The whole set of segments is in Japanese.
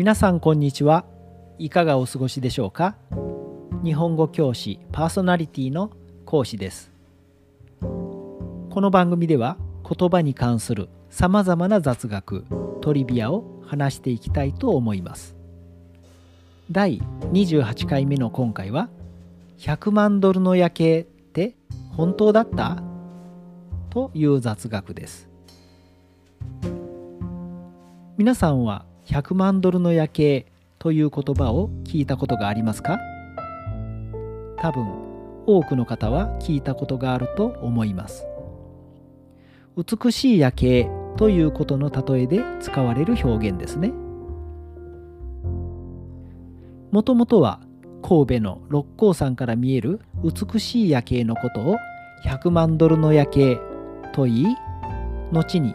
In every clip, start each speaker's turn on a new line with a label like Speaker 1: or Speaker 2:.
Speaker 1: 皆さんこんにちは。いかがお過ごしでしょうか？日本語教師パーソナリティの講師です。この番組では言葉に関するさまざまな雑学トリビアを話していきたいと思います。第28回目の今回は100万ドルの夜景って本当だった？という雑学です。皆さんは100万ドルの夜景という言葉を聞いたことがありますか？多分多くの方は聞いたことがあると思います。美しい夜景ということの例えで使われる表現ですね。もともとは神戸の六甲山から見える美しい夜景のことを100万ドルの夜景と言い後に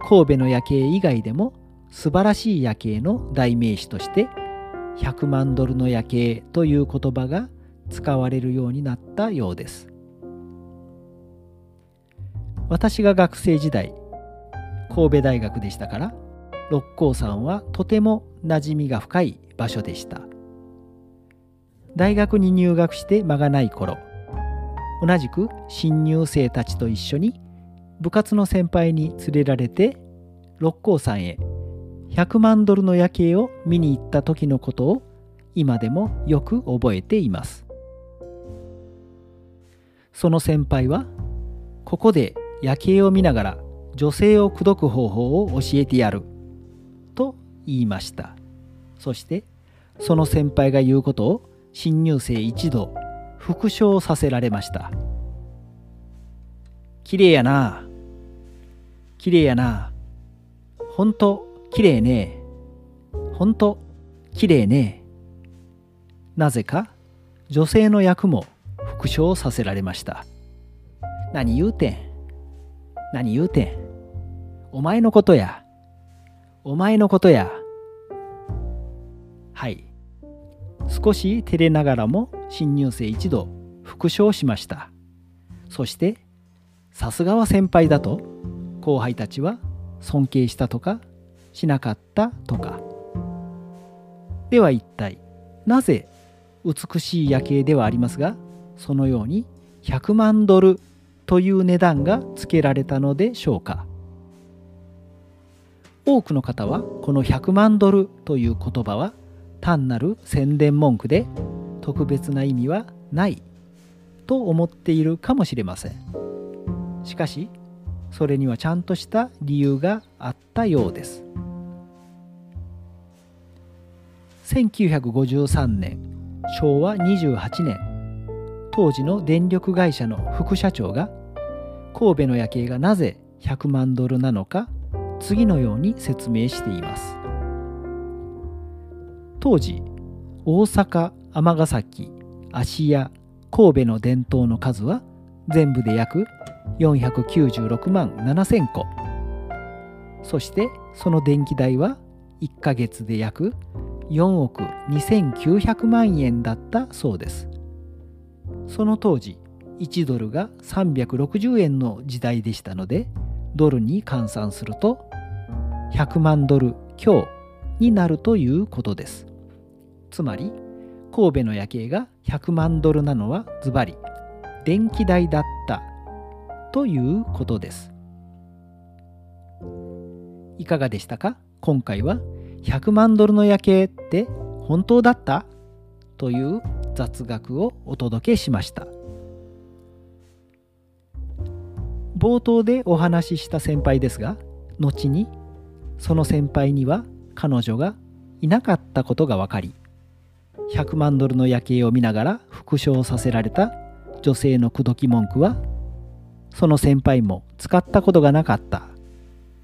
Speaker 1: 神戸の夜景以外でも素晴らしい夜景の代名詞として100万ドルの夜景という言葉が使われるようになったようです。私が学生時代神戸大学でしたから六甲山はとても馴染みが深い場所でした。大学に入学して間がない頃同じく新入生たちと一緒に部活の先輩に連れられて六甲山へ100万ドルの夜景を見に行った時のことを今でもよく覚えています。その先輩はここで夜景を見ながら女性を口説く方法を教えてやると言いました。そしてその先輩が言うことを新入生一同復唱させられました綺麗やな綺麗やなほんときれいね。ほんときれいね。なぜか女性の役も復唱させられました。何言うてん。何言うてん。お前のことや。お前のことや。はい。少し照れながらも新入生一同復唱しました。そしてさすがは先輩だと後輩たちは尊敬したとかしなかったとか。では一体なぜ美しい夜景ではありますがそのように100万ドルという値段がつけられたのでしょうか。多くの方はこの100万ドルという言葉は単なる宣伝文句で特別な意味はないと思っているかもしれません。しかしそれにはちゃんとした理由があったようです。1953年昭和28年当時の電力会社の副社長が神戸の夜景がなぜ100万ドルなのか次のように説明しています。当時大阪尼崎芦屋神戸の伝統の数は全部で約496万7000個。そしてその電気代は1ヶ月で約4億2900万円だったそうです。その当時1ドルが360円の時代でしたのでドルに換算すると100万ドル強になるということです。つまり神戸の夜景が100万ドルなのはズバリ電気代だったということです。いかがでしたか？今回は100万ドルの夜景って本当だった？という雑学をお届けしました冒頭でお話しした先輩ですが後にその先輩には彼女がいなかったことが分かり100万ドルの夜景を見ながら復唱させられた女性の口説き文句はその先輩も使ったことがなかった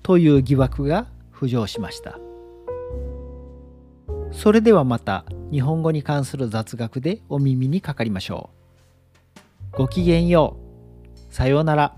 Speaker 1: という疑惑が浮上しました。それではまた日本語に関する雑学でお耳にかかりましょう。ごきげんよう。さようなら。